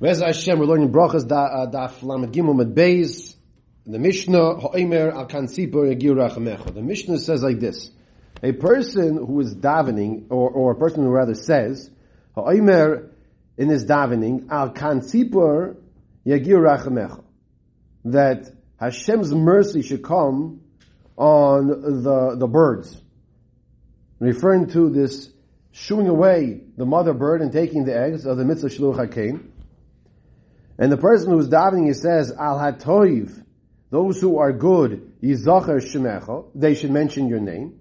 Rez Hashem, we're learning brachas da, uh, daf lamed gimel med beis. The Mishnah, ha'omer al kan sipur yagir rachamecha. The Mishnah says like this. A person who is davening, or, or a person who rather says, ha'omer in his davening, al kan sipur yagir rachamecha. That Hashem's mercy should come on the, the birds. Referring to this shooing away the mother bird and taking the eggs of the mitzvah shluch hakein. And the person who's davening, he says, Al hatoiv, those who are good, yizacher shemecha, they should mention your name.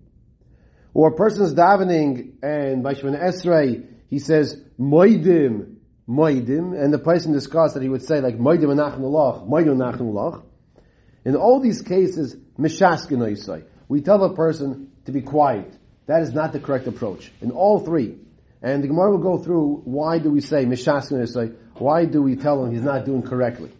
Or a person's davening, and by Shemana Esrei, he says, moidim, moidim, and the person discussed that he would say like, moidim anachnu lach, moidim lach. In all these cases, mishaskin we tell a person to be quiet. That is not the correct approach. In all three. And the Gemara will go through why do we say mishaskin why do we tell him he's not doing correctly?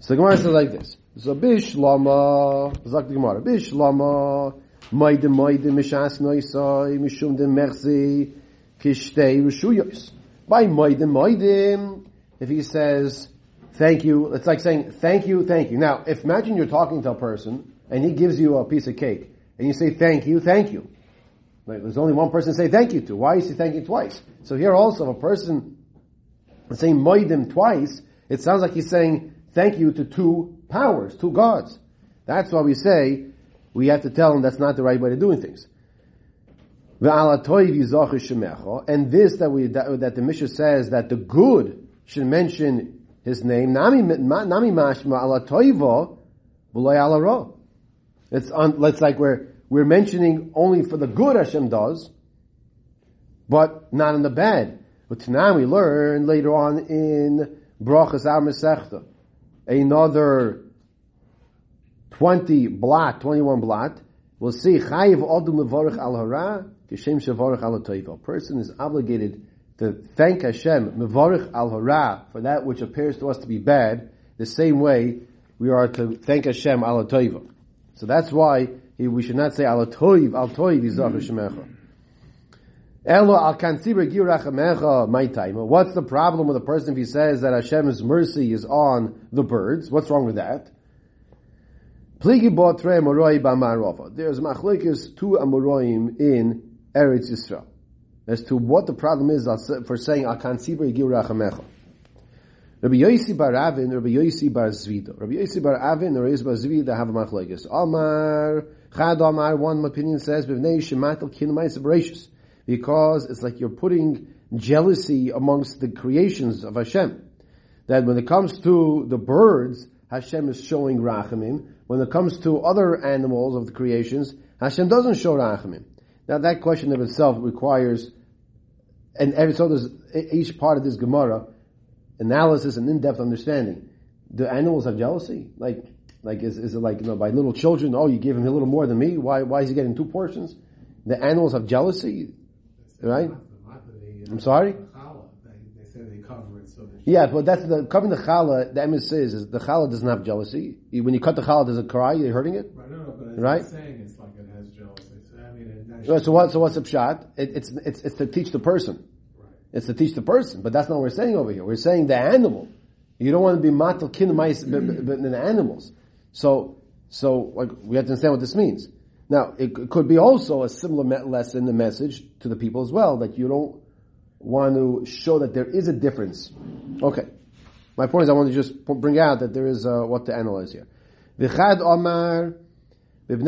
So the Gemara says like this. So bish lama, zak the Gemara, bish lama, maidim maidim mishas noisai, mishum dem merzi, kishtei rishuyos. By maidim maidim, if he says, thank you, it's like saying, thank you, thank you. Now, if imagine you're talking to a person, and he gives you a piece of cake, and you say, thank you, thank you. Like, there's only one person to say thank you to. Why is he thanking twice? So here also, if a person saying moidim twice, it sounds like he's saying thank you to two powers, two gods. That's why we say we have to tell him that's not the right way of doing things. And this that we that, that the Mishnah says that the good should mention his name. Nami mashma It's on, it's like we're we're mentioning only for the good Hashem does, but not in the bad. But now we learn later on in Brachas Ar Masechta, another 20 blot, 21 blot, we'll see Chayiv Odum Levorach Al Hara, Kishem Shevorach Al A person is obligated to thank Hashem, Mevorach Al Hara, for that which appears to us to be bad, the same way we are to thank Hashem Al So that's why we should not say Al Toiv, Al Toiv Yizach Shemecha. Elo al my time. What's the problem with a person if he says that Hashem's mercy is on the birds? What's wrong with that? There's machlekes two amoroim in Eretz Yisrael as to what the problem is for saying al kansiber yigir rachamecha. Rabbi Yosi bar Avin, Rabbi Yosi bar Zvida. Rabbi Yosi bar Avin, Rabbi Yosi bar Zvida have a machlekes. Amar, Chad Amar, one opinion says, B'vnei shematel kinamais bereshus because it's like you're putting jealousy amongst the creations of Hashem. That when it comes to the birds, Hashem is showing rachamim. When it comes to other animals of the creations, Hashem doesn't show rachamim. Now that question of itself requires, and every so there's each part of this Gemara, analysis and in-depth understanding. Do animals have jealousy? Like, like is, is it like, you know, by little children, oh, you give him a little more than me, why, why is he getting two portions? The animals have jealousy? Right? I'm sorry? Yeah, but that's the covering the challah. The emes says is the challah doesn't have jealousy. When you cut the challah, does it cry? You're hurting it, right? No, no, but right? saying it's like it has jealousy. So, I mean, so what? So what's the pshat? It, it's it's it's to teach the person. Right. It's to teach the person, but that's not what we're saying over here. We're saying the animal. You don't want to be matal mice, but in the animals. So so like we have to understand what this means. Now, it could be also a similar lesson, a message to the people as well, that you don't want to show that there is a difference. Okay. My point is I want to just bring out that there is uh, what to analyze here. V'chad omar. That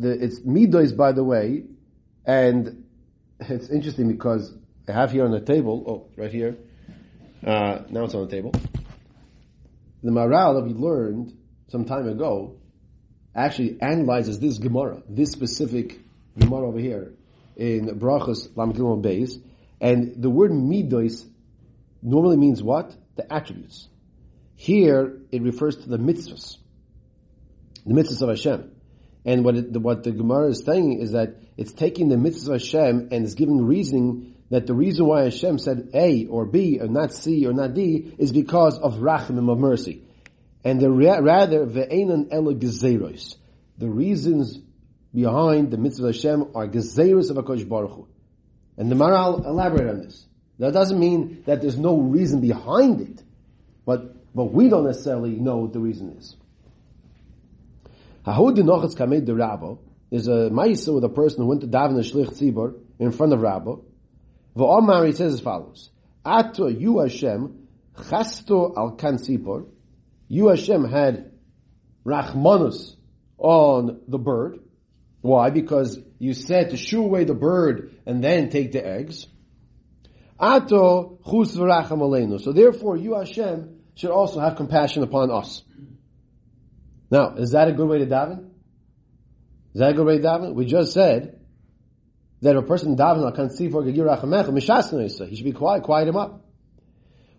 the, it's midois, by the way, and it's interesting because I have here on the table, oh, right here, uh, now it's on the table. The Maharal that we learned some time ago actually analyzes this Gemara, this specific Gemara over here in Brachas Lamkilim Beis, and the word midos normally means what? The attributes. Here it refers to the mitzvahs, the mitzvahs of Hashem. And what it, what the Gemara is saying is that it's taking the mitzvahs of Hashem and is giving reasoning that the reason why Hashem said A or B or not C or not D is because of rachamim of mercy and the rather ve'enan ela gezeros. The reasons behind the mitzvah Hashem are gezeros of Hakadosh Baruch Hu. And the Maharal elaborate on this. That doesn't mean that there's no reason behind it, but but we don't necessarily know what the reason is. Hahud Dinochatz Kamed the Rabbo is a Maisa with a person who went to daven Shlich Tzibor in front of Rabbo. V'omar, he says as follows, Ato you Hashem, chasto al kan tzipor, you Hashem had rachmanus on the bird. Why? Because you said to shoo away the bird and then take the eggs. Ato chus v'racham aleinu. So therefore, you Hashem should also have compassion upon us. Now, is that a good way to daven? Is that a good way to daven? We just said that a person daven can't see for He should be quiet, quiet him up.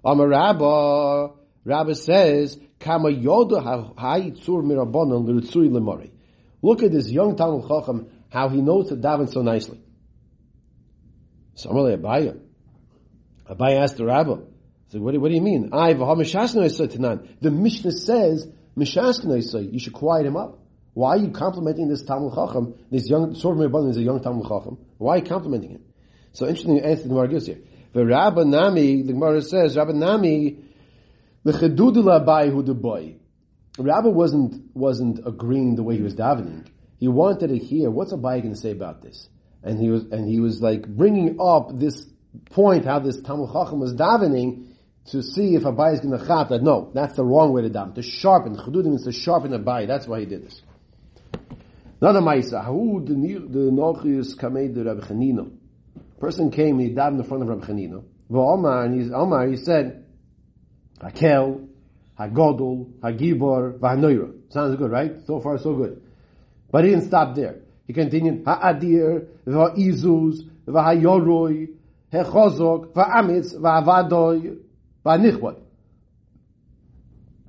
Amar Rabba, Rabba says, Kama yoda ha'itzur mirabonon l'ritzuri lemari. Look at this young Talmud Chacham, how he knows to daven so nicely. So Amalei Abaya. Abaya asked the Rabba, so what, do, what do you mean? I The Mishnah says, you should quiet him up. Why are you complimenting this Talmud Chacham, this young, Sor Mirbanim is a young Talmud Chacham? Why are you complimenting him? So interesting answer the Gemara gives here. The Rabba Nami, the Gemara says, Rabba Nami, the Chedudula Bai the boy. Rabba wasn't, wasn't agreeing the way he was davening. He wanted to hear, what's Abai going to say about this? And he was, and he was like bringing up this point, how this Talmud Chacham was davening, to see if Abai is going to chat that no, that's the wrong way to daven. To sharpen, Chadudim means to sharpen Abai. That's why he did this. Another Maisa, the the Rabbi Chanino. Person came, he davened in front of Rabbi Chanino. Omar, and he's, Omar, he said, Hakel, Hagodol, Hagibor, Vahanoira. Sounds good, right? So far, so good. But he didn't stop there. He continued, Ha'adir, Va'izuz, Va'hayoroi, Hechozok, Va'amitz, Va'avadoy, Va'nichwad.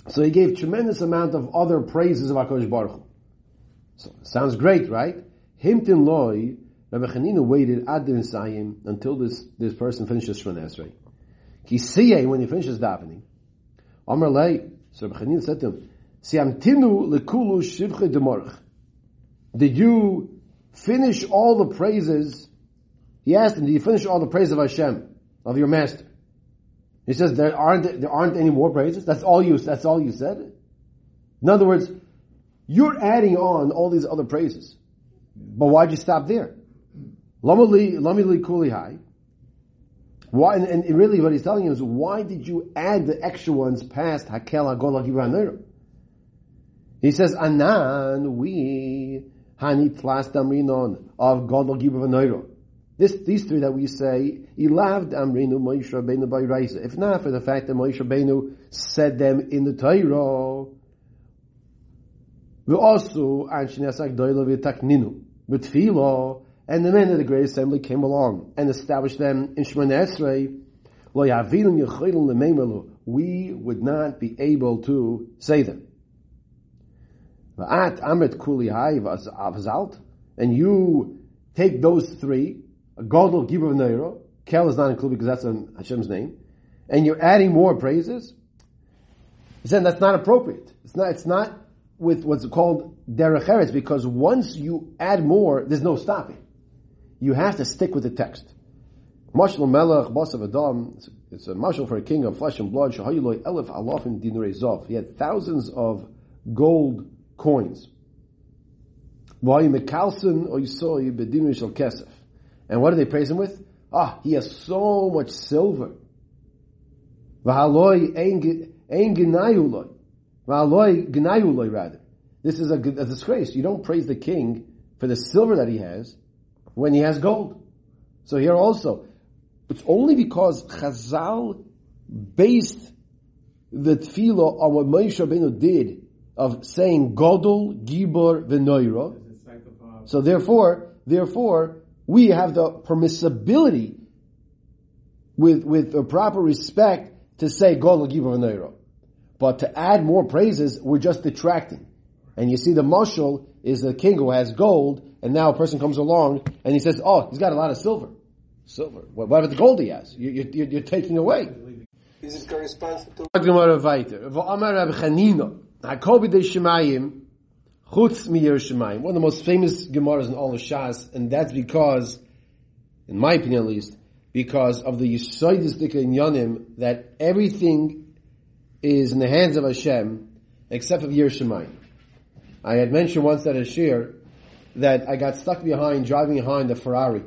So he gave tremendous amount of other praises of HaKadosh Baruch. So, sounds great, right? Himtin loy, Rabbi Chanina waited ad sayim until this, this person finishes Shemon Esrei. Kisiyeh, when he finishes davening, Amr so Rabbi Chanina said to him, Siamtinu lekulu shivche demorch. Did you finish all the praises? He asked him, did you finish all the praise of Hashem, of your master? He says, there aren't, there aren't any more praises? That's all you, that's all you said? In other words, you're adding on all these other praises. But why'd you stop there? Lamili kuli high. Why, and, and, really what he's telling you is, why did you add the extra ones past Hakel HaGol HaGibra He says, Anan, we, Hani Tlas Damrinon, of Godol Gibra This, these three that we say, Ilav Damrinu Moshe Rabbeinu by Raisa. If not for the fact that Moshe Rabbeinu said them in the Torah, we also Anshinesak Doilo V'Takninu. B'Tfilo, and the men of the Great Assembly came along and established them in Shemon Esrei. We would not be able to say them. And you take those three, a Godel Gibber Neiro, Kel is not included because that's Hashem's name, and you're adding more praises. He said that's not appropriate. It's not, it's not with what's called derech because once you add more, there's no stopping. You have to stick with the text. Mashal melech basav adam. It's a mashal for a king of flesh and blood. Shahayiloi elef alafim zov. He had thousands of gold coins. And what do they praise him with? Ah, he has so much silver. Rather, this is a, a disgrace. You don't praise the king for the silver that he has when he has gold. So here also, it's only because Chazal based the tefillah on what Moshe Rabbeinu did of saying Godol, Gibor, Venoira. So therefore, therefore, we have the permissibility with, with a proper respect to say Godol, Gibor, Venoira. But to add more praises, we're just detracting. And you see the mushal is the king who has gold, and now a person comes along and he says, oh, he's got a lot of silver. Silver. What about the gold he has? You, you, you're, taking away. Is it corresponds to... Chutz One of the most famous Gemaras in all of Shas, and that's because in my opinion at least, because of the Yisoidistic in Yonim, that everything is in the hands of Hashem, except for Yiras Shamayim. I had mentioned once that a shir that I got stuck behind, driving behind a Ferrari.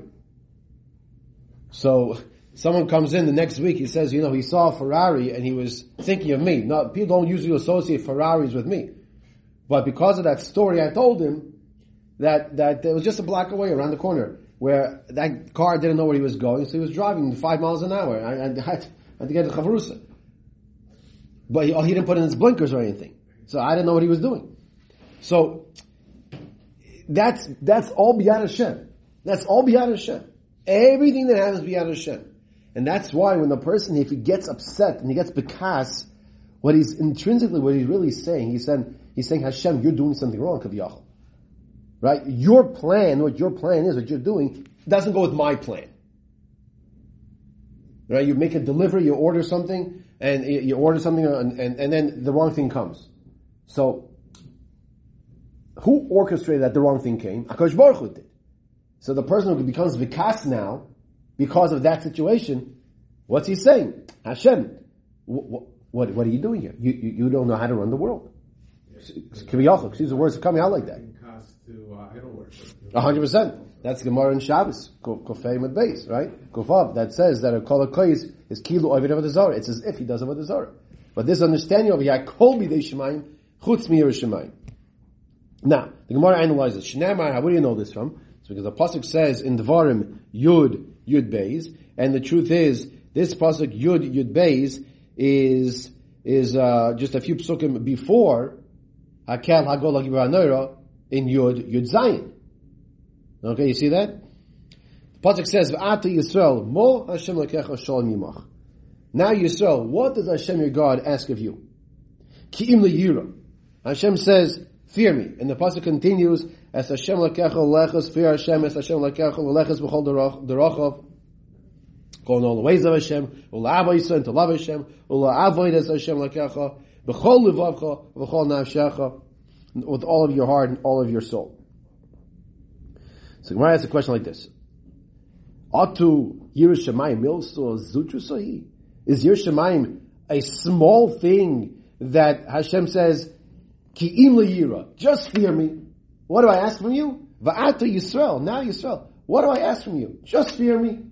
So, someone comes in the next week, he says, you know, he saw a Ferrari and he was thinking of me. Now, people don't usually associate Ferraris with me. But because of that story, I told him that, that it was just a block away around the corner where that car didn't know where he was going, so he was driving five miles an hour. I, I, I had to get a chavrusa. But he, he didn't put in his blinkers or anything. So I didn't know what he was doing. So, that's, that's all beyond Hashem. That's all beyond Hashem. Everything that happens beyond Hashem. And that's why when the person, if he gets upset and he gets bekas, what he's intrinsically, what he's really saying, he's saying, he's saying, Hashem, you're doing something wrong, Kaviyachal. Right? Your plan, what your plan is, what you're doing, doesn't go with my plan. Right? You make a delivery, you order something, and you order something, and, and, and then the wrong thing comes. So, who orchestrated that the wrong thing came? Akash Baruch Hu did. So the person who becomes vikas now, because of that situation, what's he saying? Hashem, what, what, what are you doing here? You, you, you don't know how to run the world. Kiviyachal, excuse the words are coming out like that. Uh, idol worship. A hundred percent. That's Gemara in Shabbos, Kofei with base, right? Kofav, that says that a kol is kilo ovid of the Zara. It's as if he does it with the Zara. But this understanding of here, kol bidei shemayim, chutz mi shemayim. Now, the Gemara analyzes, Shnamar, how do you know this from? It's because the Pasuk says in Devarim, Yud, Yud Beis, and the truth is, this Pasuk, Yud, Yud Beis, is, is, uh, just a few psukim before, Hakel Hagol Hagibra in Yud, Yud Zayin. Okay, you see that? The Pasuk says, V'ata Yisrael, Mo Hashem Lekecha Shalom Yimach. Now Yisrael, what does Hashem your God ask of you? Ki'im Yira. Hashem says, fear me. And the pasuk continues, as Hashem lekecha lechas, fear Hashem, as Hashem lekecha lechas b'chol derachov, going all the ways of Hashem, ula avoysa, and to love Hashem, ula avoid as Hashem lekecha, b'chol levavcha, b'chol nafshecha, with all of your heart and all of your soul. So Gemara asks a question like this. Atu Yiras Shamayim milso zutrusahi? Is Yiras Shamayim a small thing that Hashem says, Ki'im yira. Just fear me. What do I ask from you? Va'ata Yisrael. Now Yisrael. What do I ask from you? Just fear me.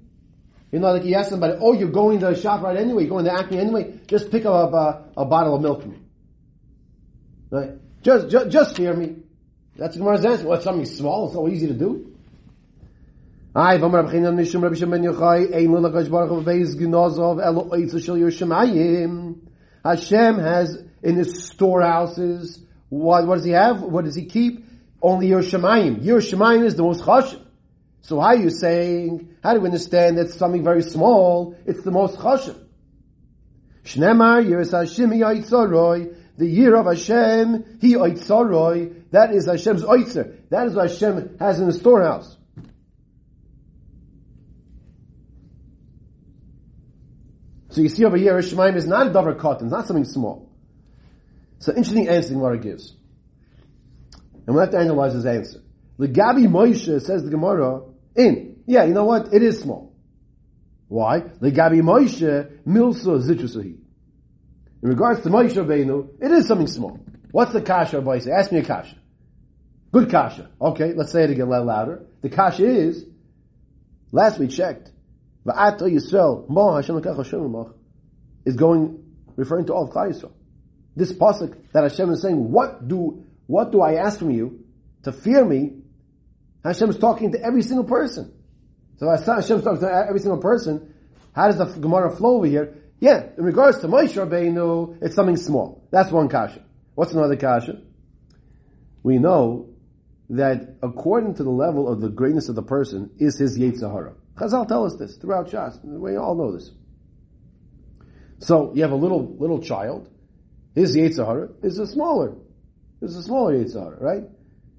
You know, like he asked somebody, oh, you're going to the shop right anyway, you're going to Acme anyway, just pick up a, a, bottle of milk for me. Right? Just, just, just fear me. That's Gemara's answer. Well, something small, it's so easy to do. Hashem has in his storehouses what, what does he have? What does he keep? Only Yiras Shamayim. Yerushalayim is the most chashiv. So how are you saying, how do we understand that something very small, it's the most chashiv? Shnemar, Yeris Hashem, Yitzoroi, the year of Hashem, He Yitzoroi, that is Hashem's Oitzer. That is what Hashem has in the storehouse. So you see over here, Shemaim is not a davar cotton, it's not something small. So interesting answer Gemara gives. And we'll have to analyze his answer. The Gabi Moshe says the Gemara, in. Yeah, you know what? It is small. Why? The Gabi Moshe milsa zitrusahi. In regards to Moshe Rabbeinu, it is something small. What's the kasha, boy? Say, ask me a kasha. Good kasha. Okay, let's say it again a little louder. The kasha is, last we checked, Va'ata Yisrael, Mo Hashem is going, referring to all of Klal Yisrael this pasuk that Hashem is saying, what do, what do I ask from you to fear me? Hashem is talking to every single person. So Hashem is talking to every single person. How does the Gemara flow over here? Yeah, in regards to Moshe Rabbeinu, it's something small. That's one kasha. What's another kasha? We know that according to the level of the greatness of the person is his Yetzirah. Chazal tell us this throughout Shas. We all know this. So you have a little little child his Yitzhahara is a smaller, is a smaller Yitzhahara, right?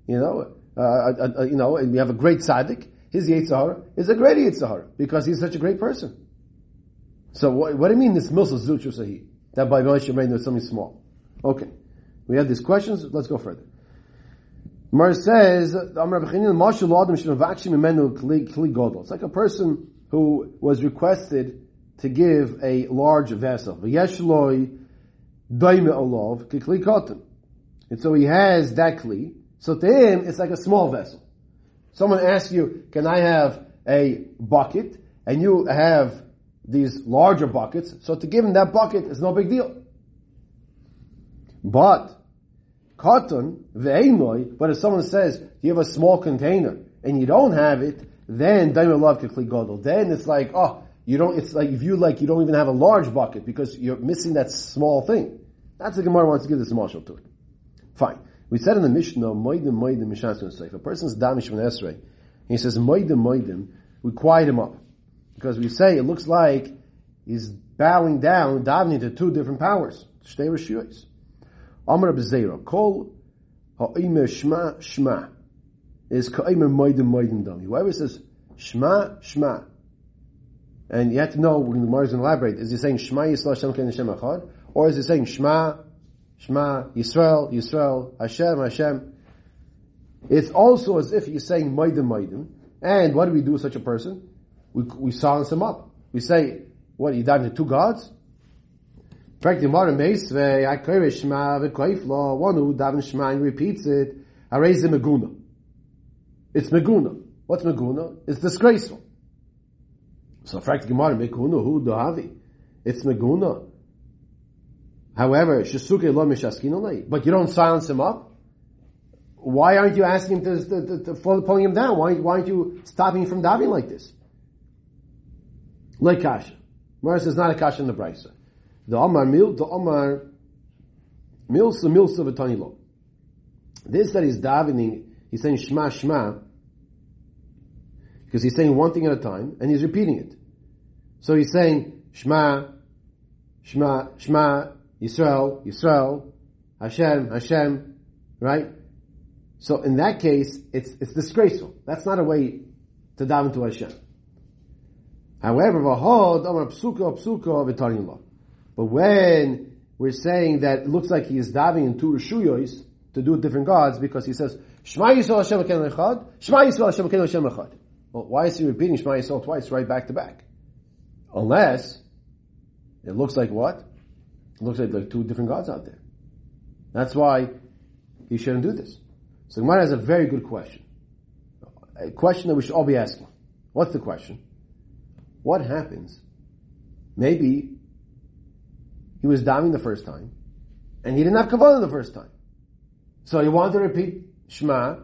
You know, uh, uh, uh, you know, and we have a great tzaddik. His Yitzhahara is a great Yitzhahara because he's such a great person. So what, what do you mean this milsa zuchu sahi? That by Moshe Rabbeinu is something small. Okay. We have these questions. Let's go further. Mar says. It's like a person who was requested to give a large vessel. V'yeshloi Daime Olov Kli Kotim. And so he has that Kli. So to him, it's like a small vessel. Someone asks you, can I have a bucket? And you have these larger buckets. So to give him that bucket is no big deal. But, cotton, ve'emoy, but if someone says, you have a small container, and you don't have it, then daimar love kikli godel. Then it's like, oh, you don't, it's like, if you like, you don't even have a large bucket because you're missing that small thing. That's the Gemara wants to give this marshal to it. Fine. We said in the Mishnah, moidim moidim mishasun If a person's damish from Esrei, he says moidim moidim, we quiet him up. Because we say it looks like he's bowing down, davening to two different powers. Shtei Rishuyos. Amr Abzeira, Kol Ha'omer Shma Shma is Ka'omer Moidim Moidim Dami. Whoever says Shma Shma, and you have to know when the Gemara is going to elaborate, is he saying Shma Yisrael Hashem Ken Hashem or is he saying Shma Shema Yisrael Yisrael Hashem Hashem? It's also as if he's saying Moidim Moidim. And what do we do with such a person? We, we silence him up. We say, what, you dive into two gods? fact, the Gemara Meisve, I koire Shema v'koiflo, one who daven Shema and repeats it, I raise the Meguna. It's Meguna. What's Meguna? It's disgraceful. So the Gemara Meguna, who dohavi? It's Meguna. However, Shasuke lo mishaskin but you don't silence him up. Why aren't you asking him to, to, to, to pulling him down? Why, why aren't you stopping him from davening like this? Like kasha. Mara says not a kasha in the brisa. The Omar Mil, the Omar Milsa Milsa V'Tanilo. This that he's davening, he's saying Shema Shema, because he's saying one thing at a time, and he's repeating it. So he's saying Shema, Shema, Shema, Yisrael, Yisrael, Hashem, Hashem, right? So in that case, it's, it's disgraceful. That's not a way to daven to Hashem. However. But when we're saying that it looks like he is diving in two Rishuyos to do different gods because he says, Shema Yisrael Hashem Echad, Shema Yisrael Hashem Echad. Well, why is he repeating Shema Yisrael twice right back to back? Unless it looks like what? It looks like like two different gods out there. That's why he shouldn't do this. So Gemara has a very good question. A question that we should all be asking. What's the question? What happens? Maybe he was diving the first time, and he didn't have kavanah the first time. So he wanted to repeat Shema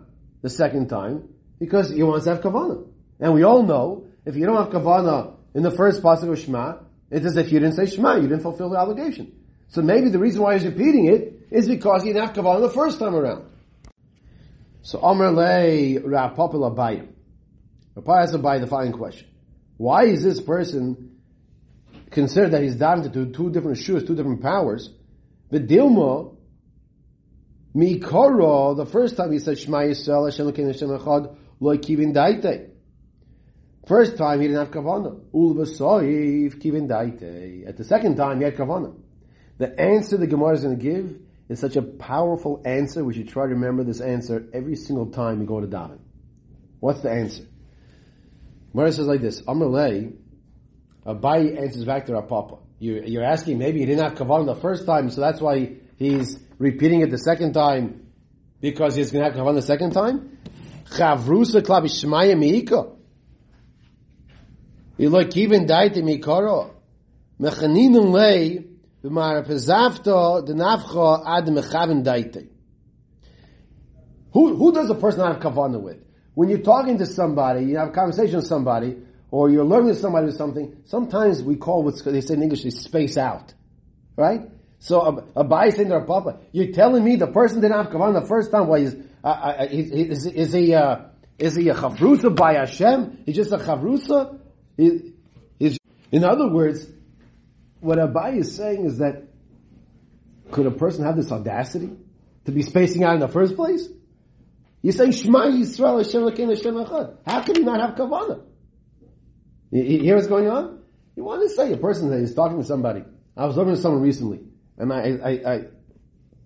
the second time because he wants to have kavanah. And we all know if you don't have kavanah in the first pasuk of Shema, it's as if you didn't say Shema, you didn't fulfill the obligation. So maybe the reason why he's repeating it is because he didn't have kavanah the first time around. So Amr lay Rapapil Abayim. Rapapil has Abayim the following question. Why is this person consider that he's diving to two different shoes, two different powers. The Dilma, Mikoro, the first time he said Shema Yisrael, Hashem Hashem Echad, Loi Kivin Daite. First time he didn't have Kavana. Ul V'soiv Kivin Daite. At the second time he had Kavana. The answer the Gemara is going to give is such a powerful answer. We should try to remember this answer every single time we go to daven. What's the answer? Gemara says like this: Amalei Abai answers back to Papa. You, you're asking maybe he didn't have kavanah the first time, so that's why he's repeating it the second time because he's going to have kavanah the second time. Chavrusa klabi shmaya daite mikaro. Mechaninun lei b'mar pezavto denavcho ad mechavin daite. Who, who does a person have kavanah with? When you're talking to somebody, you have a conversation with somebody, or you're learning somebody with something, sometimes we call what they say in English, they space out. Right? So a, a in their papa. You're telling me the person didn't have kavanah the first time. Why is uh, uh, is, is, he uh, is he a chavrusa by Hashem? He's just a chavrusa. He, in other words, what Abai is saying is that could a person have this audacity to be spacing out in the first place? You're saying Shema Yisrael Hashem Hashem Echad. How can you not have kavanah? You, hear what's going on? You want to say a person that is talking to somebody. I was talking to someone recently, and I, I, I,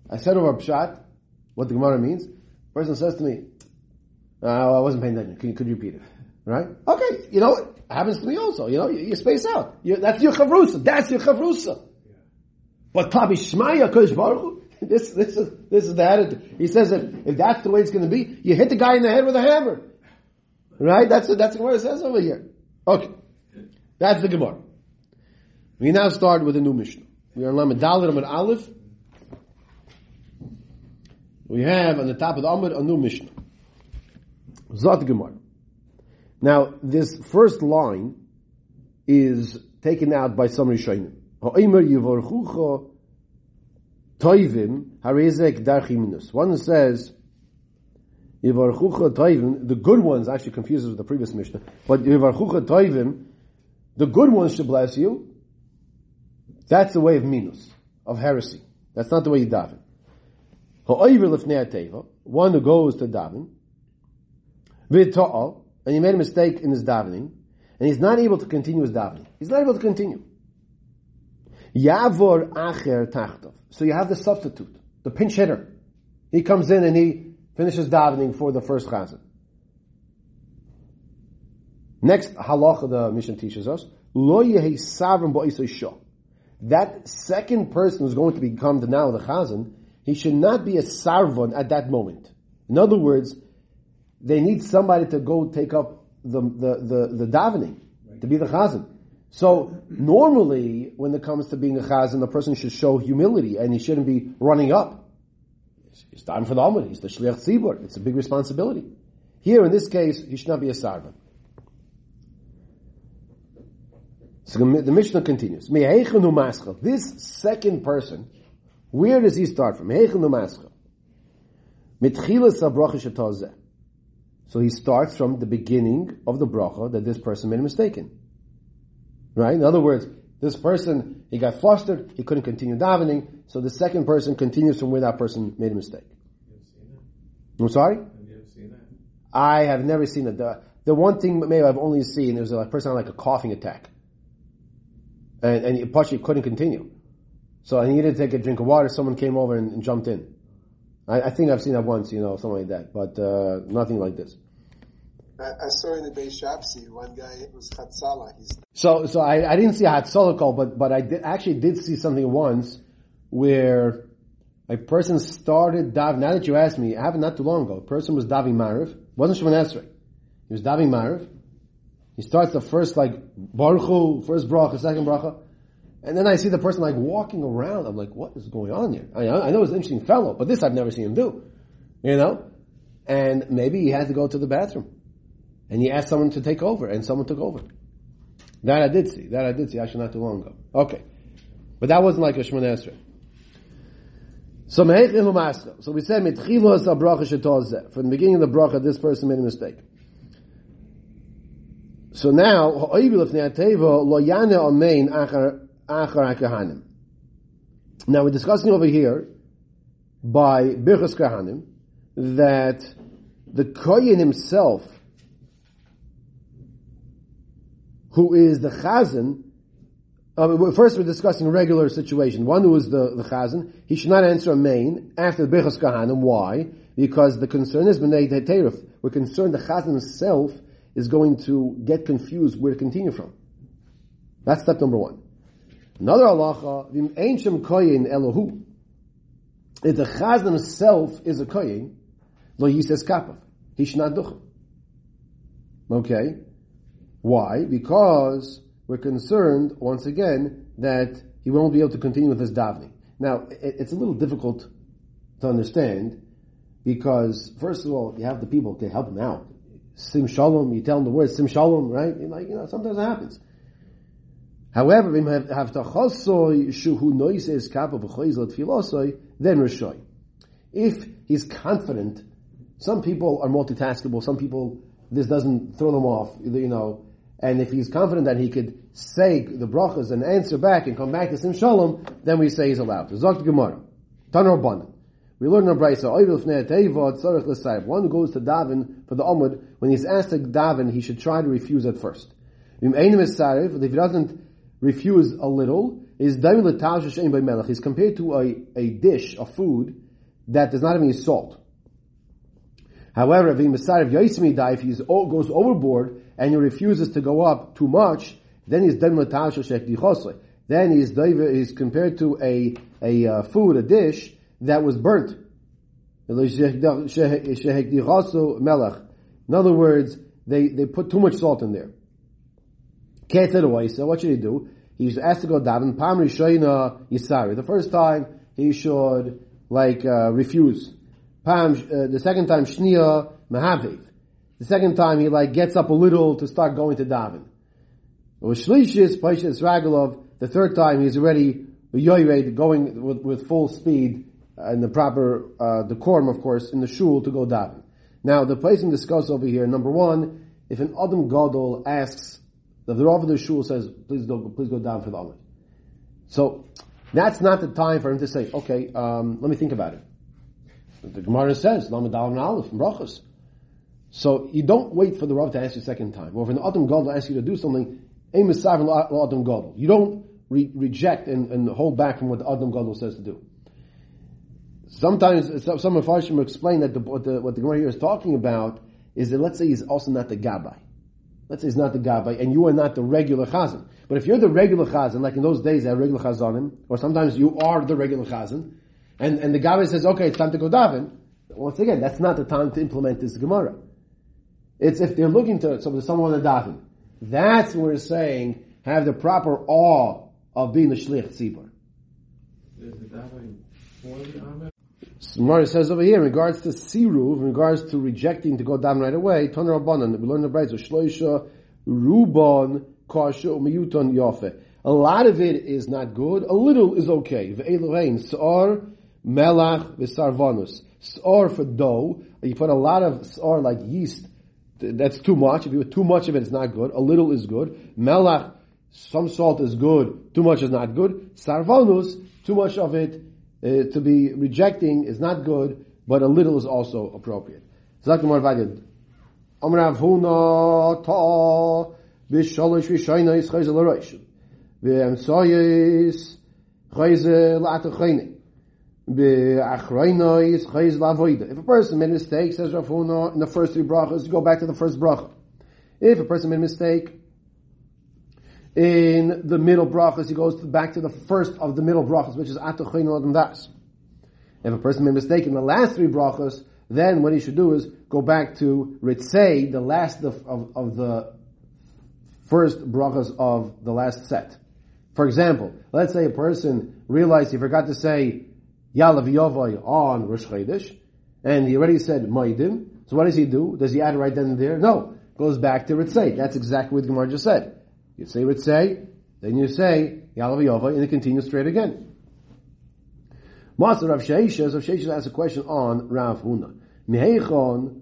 I said over pshat what the Gemara means. A Person says to me, uh, I wasn't paying attention. Could you repeat it? Right? Okay. You know, happens to me also. You know, you, you space out. You, that's your chavrusa. That's your chavrusa. But Tabi Shmaya Kodesh Baruch this, this is, this is the attitude. He says that if that's the way it's going to be, you hit the guy in the head with a hammer. Right? That's, that's what it says over here. Okay. That's the Gemara. We now start with a new Mishnah. We are Lamed Daled Amud Aleph. We have on the top of the Amud a new Mishnah. Zot Gemara. Now, this first line is taken out by some Rishonim. Ha'omer yivorchucha toivim harezek darchiminus. One says, yivorchucha toivim, the good ones, actually confuses with the previous Mishnah, but yivorchucha toivim, the good ones should bless you. That's the way of minus, of heresy. That's not the way you daven. Ha'over lifnei teva, one who goes to daven, v'ta'al, and he made a mistake in his davening, and he's not able to continue his davening. He's not able to continue. Yavor acher tachtov. So you have the substitute, the pinch hitter. He comes in and he finishes davening for the first chazan. Next halacha the mission teaches us, lo yehi. That second person who's going to become the now the chazan, he should not be a sarvon at that moment. In other words, they need somebody to go take up the the the, the davening to be the chazan. So normally, when it comes to being a chazan, the person should show humility and he shouldn't be running up. It's time for the Amud. He's the shliach tzibur. It's a big responsibility. Here, in this case, he should not be a sarvan. So the Mishnah continues. This second person, where does he start from? So he starts from the beginning of the bracha that this person made a mistake in. Right? In other words, this person, he got flustered, he couldn't continue davening, so the second person continues from where that person made a mistake. I'm sorry? Have seen? I have never seen it. The, the one thing maybe I've only seen is a person had like a coughing attack. And, and he partially couldn't continue. So he needed to take a drink of water, someone came over and, and jumped in. I, I, think I've seen that once, you know, something like that, but uh, nothing like this. I, I saw in the Beis Shapsi, one guy was Chatzala. He's So, so I, I didn't see a Hatzalah call, but, but I did, actually did see something once where a person started davening. Now that you asked me, it happened not too long ago. A person was daving Mariv, wasn't Shemon Esrei. He was daving Mariv. He starts the first like Baruch Hu, first bracha, second bracha, and then I see the person like walking around. I'm like, what is going on here? I, I know he's an interesting fellow, but this I've never seen him do. You know, and maybe he had to go to the bathroom and he asked someone to take over, and someone took over. That I did see. That I did see, actually not too long ago. Okay. But that wasn't like a Shemon. So So we said, Mitchilos From the beginning of the bracha, this person made a mistake. So now, lo yane achar achar Now we're discussing over here by Birchas Kahanim that the Kohen himself who is the chazan, uh, first we're discussing regular situation. One who is the, the chazan, he should not answer a main after the Birchas Kahanim. Why? Because the concern is B'nai Terif. We're concerned the chazan himself is going to get confused where to continue from. That's step number one. Another halacha, v'im ancient koyin elohu. If the chazan himself is a koyin, lo yises kapav. He should not Okay? Why? Because we're concerned, once again, that he won't be able to continue with his davening. Now, it's a little difficult to understand because, first of all, you have the people to help him out. Sim shalom, you tell him the word sim shalom, right? Like, you know, sometimes it happens. However, then Rishoy. If he's confident, some people are multitaskable, some people, this doesn't throw them off, you know, and if he's confident that he could say the brachas and answer back and come back to Sim Shalom, then we say he's allowed. Zok Gemara. Banan. We learn in Brisa, one goes to daven for the Amud, when he's asked to daven, he should try to refuse at first. If he doesn't refuse a little, is He's compared to a, a dish, a food, that does not have any salt. However, if he if he goes overboard and he refuses to go up too much, then he's Then he's he's compared to a a uh, food, a dish that was burnt. In other words, they, they put too much salt in there. So what should he do? He's asked to go daven. Pam Rishayna Yisari. The first time he should like uh, refuse. Pam. Uh, the second time Shnia Mahaviv. The second time he like gets up a little to start going to daven. Shlishis Paishas Ragalov. The third time he's already yoyred going with, with full speed and the proper uh, decorum, of course, in the shul to go daven. Now, the place in discuss over here, number one, if an Adam Gadol asks, the Rav of the shul says, please go, please go down for the Amid. So, that's not the time for him to say, okay, um, let me think about it. The Gemara says, Lamed and Aleph, Brachos. So, you don't wait for the Rav to ask you a second time. Or if an Adam Gadol asks you to do something, Adam Gadol. You don't re- reject and, and, hold back from what the Adam Gadol says to do. Sometimes some of Farshim explain that the, what the what the Gemara here is talking about is that let's say he's also not the Gabbai. Let's say he's not the Gabbai, and you are not the regular Chazan. But if you're the regular Chazan, like in those days they regular Chazanim, or sometimes you are the regular Chazan, and, and the Gabbai says, okay, it's time to go daven, once again, that's not the time to implement this Gemara. It's if they're looking to so someone to daven. That's what we're saying, have the proper awe of being the Shlich Tzibur. Samara says over here, in regards to siruv, in regards to rejecting to go down right away, Toner Rabbanan, we learn the Brayz, Shloisha, Rubon, Kasha, Umiyuton, Yofe. A lot of it is not good, a little is okay. Ve'elohein, Sa'ar, Melach, V'sarvanus. Sa'ar for dough, you put a lot of Sa'ar like yeast, that's too much. If you put too much of it, it's not good. A little is good. Melach, some salt is good, too much is not good. Sarvanus, too much of it uh, to be rejecting is not good, but a little is also appropriate. Huna Ta Chayzel L'Avoida If a person made a mistake, says Rav Huna, in the first three brachas, go back to the first bracha. If a person made a mistake, in the middle brachas, he goes back to the first of the middle brachas, which is Atochayin Adam Das. If a person made a mistake in the last three brachas, then what he should do is go back to Ritzei, the last of, of, of the first brachas of the last set. For example, let's say a person realized he forgot to say Yalav Yovoy on Rosh Chodesh, and he already said Maidim. So what does he do? Does he add right then and there? No. Goes back to Ritzei. That's exactly what Gemara just said. You say Ritzei, then you say Yalav Yova, and it continues straight again. Master Rav Sheshes, Rav Sheshes asks a question on Rav Huna. Miheichon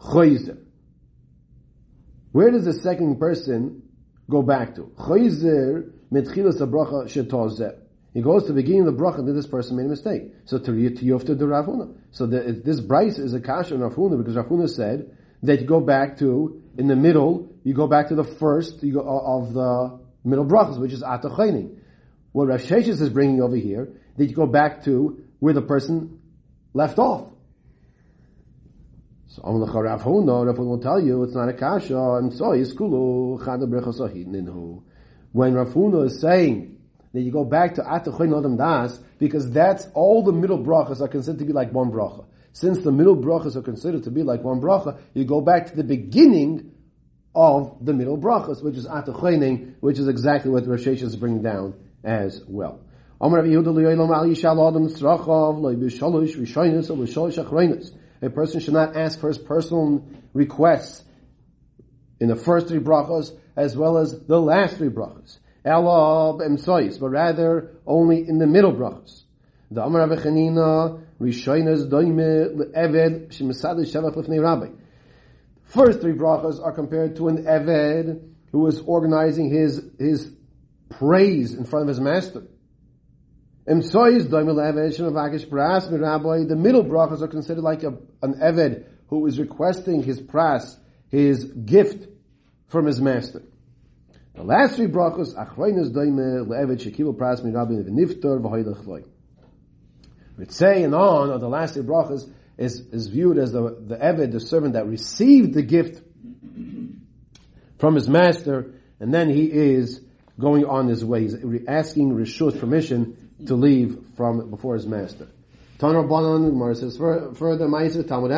Choyzer. Where does the second person go back to? Choyzer mitchilas bracha shetozeh. He goes to the beginning of the bracha that this person made a mistake. So to yofta the Rav Huna. So the, this Bryce is a kasha on Rav Huna because Rav Huna said that you go back to in the middle. You go back to the first go, of the middle brachas, which is atachayin. What Rav Sheshes is bringing over here, that you go back to where the person left off. So Rav Huna, Rav Huna will tell you it's not a kasha. I'm sorry, skulu chada When Rav Huna is saying that you go back to atachayin adam das, because that's all the middle brachas are considered to be like one bracha. Since the middle brachas are considered to be like one bracha, you go back to the beginning of the middle brachas, which is atuchening, which is exactly what Rosh is bringing down as well. A person should not ask for his personal requests in the first three brachas as well as the last three brachas. But rather only in the middle brachas. The Amar Rishoinas Doime Eved Shemisad Shevach Lifnei Rabbi. First three brachas are compared to an Eved who is organizing his his praise in front of his master. The middle brachas are considered like a, an Eved who is requesting his pras, his gift from his master. The last three brachas, Achroinas Doime Le'eved Shekivu Pras Mirabbi V'niftar V'hoylech Loy. Ritzei and on are the last three brachas, is, is viewed as the, the Eved, the servant that received the gift from his master, and then he is going on his way. He's asking Rishut permission to leave from before his master. Tanur Banan, says further, Talmud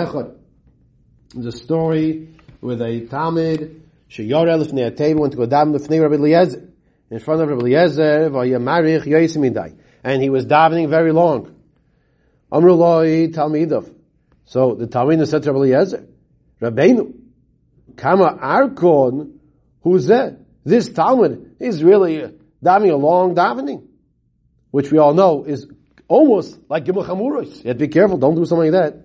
a story with a Talmud, Sheyore Lefnei Ateva went to go daven Lefnei Rabbi Eliezer. In front of Rabbi Eliezer, Vayamarich Yoisimidai. And he was davening very long. Amru Loi Talmidov. So the Talmud said to Rabbi Eliezer, Rabbeinu, Kama Arkon, who's that? This Talmud is really uh, davening a long davening, which we all know is almost like Gimel Chamuros. You have to be careful, don't do something like that.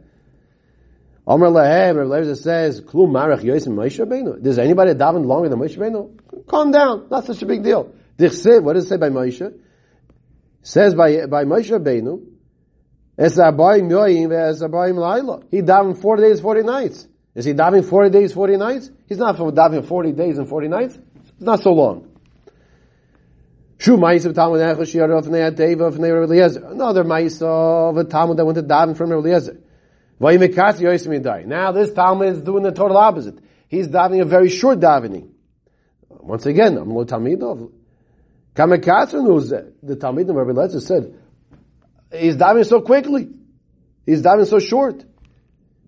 Amr Lahem, Rabbi Eliezer says, Klum Marach Yosim Moshe Rabbeinu. Does anybody daven longer than Moshe Rabbeinu? Calm down, not such a big deal. Dichsev, what does it say by Moshe? Says by, by Moshe Rabbeinu, Es Abayim Yoyim Es Abayim Laila. He davened 40 days, 40 nights. Is he davening 40 days, 40 nights? He's not davening 40 days and 40 nights. It's not so long. Shu Ma'is of Talmud Echel Shiar of Nei Adeva of Rabbi Eliezer. Another Ma'is of a Talmud that went to daven from Eliezer. Vayimekatz Yosim Yidai. Now this Talmud is doing the total opposite. He's davening a very short davening. Once again, I'm lo Talmidov. Kamekatz knows the Talmud of Eliezer said, he's davening so quickly. He's davening so short.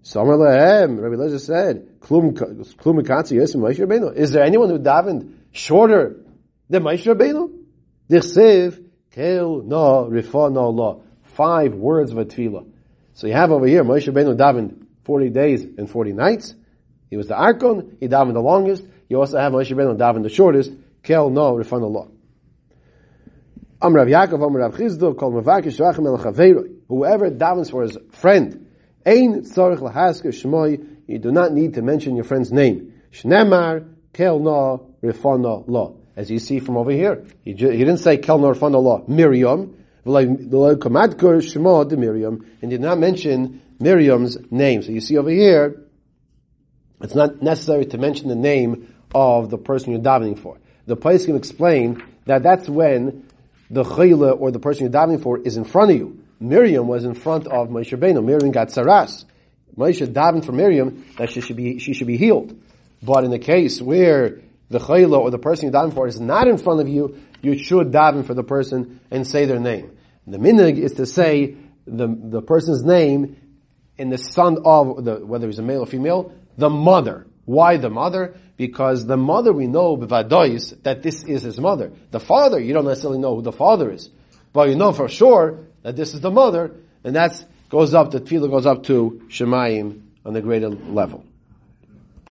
Samar lehem, Rabbi Lezer said. Is there anyone who davened shorter than Moshe Rabbeinu? Dichsev, Kel no Rifa no la. Five words of a tefillah. So you have over here, Moshe Rabbeinu davened 40 days and 40 nights. He was the Arkon, he davened the longest. You also have Moshe Rabbeinu davened the shortest. Kel no Rifa no la. Amrav Yaakov, Amrav Chisda, Kol Mavakish, Rachem El Chaveiroi. Whoever davens for his friend, Ein tzorich lahasker shmoy, you do not need to mention your friend's name. Shnemar, kel na, rifana la. As you see from over here, he, he didn't say kel na, rifana la, Miriam, kamadkur shmo de Miriam, and did not mention Miriam's name. So you see over here, it's not necessary to mention the name of the person you're davening for. The can explain that that's when the chayla or the person you're davening for is in front of you. Miriam was in front of Moshe Rabbeinu. Miriam got tzaraas. Moshe davened for Miriam that she should be she should be healed. But in the case where the chayla or the person you're davening for is not in front of you, you should daven for the person and say their name. The minhag is to say the the person's name in the son of the whether he's a male or female, the mother. Why the mother? Because the mother we know b'vadois that this is his mother. The father you don't necessarily know who the father is, but you know for sure that this is the mother, and that goes up, the tefillah goes up to Shamayim on the greater level.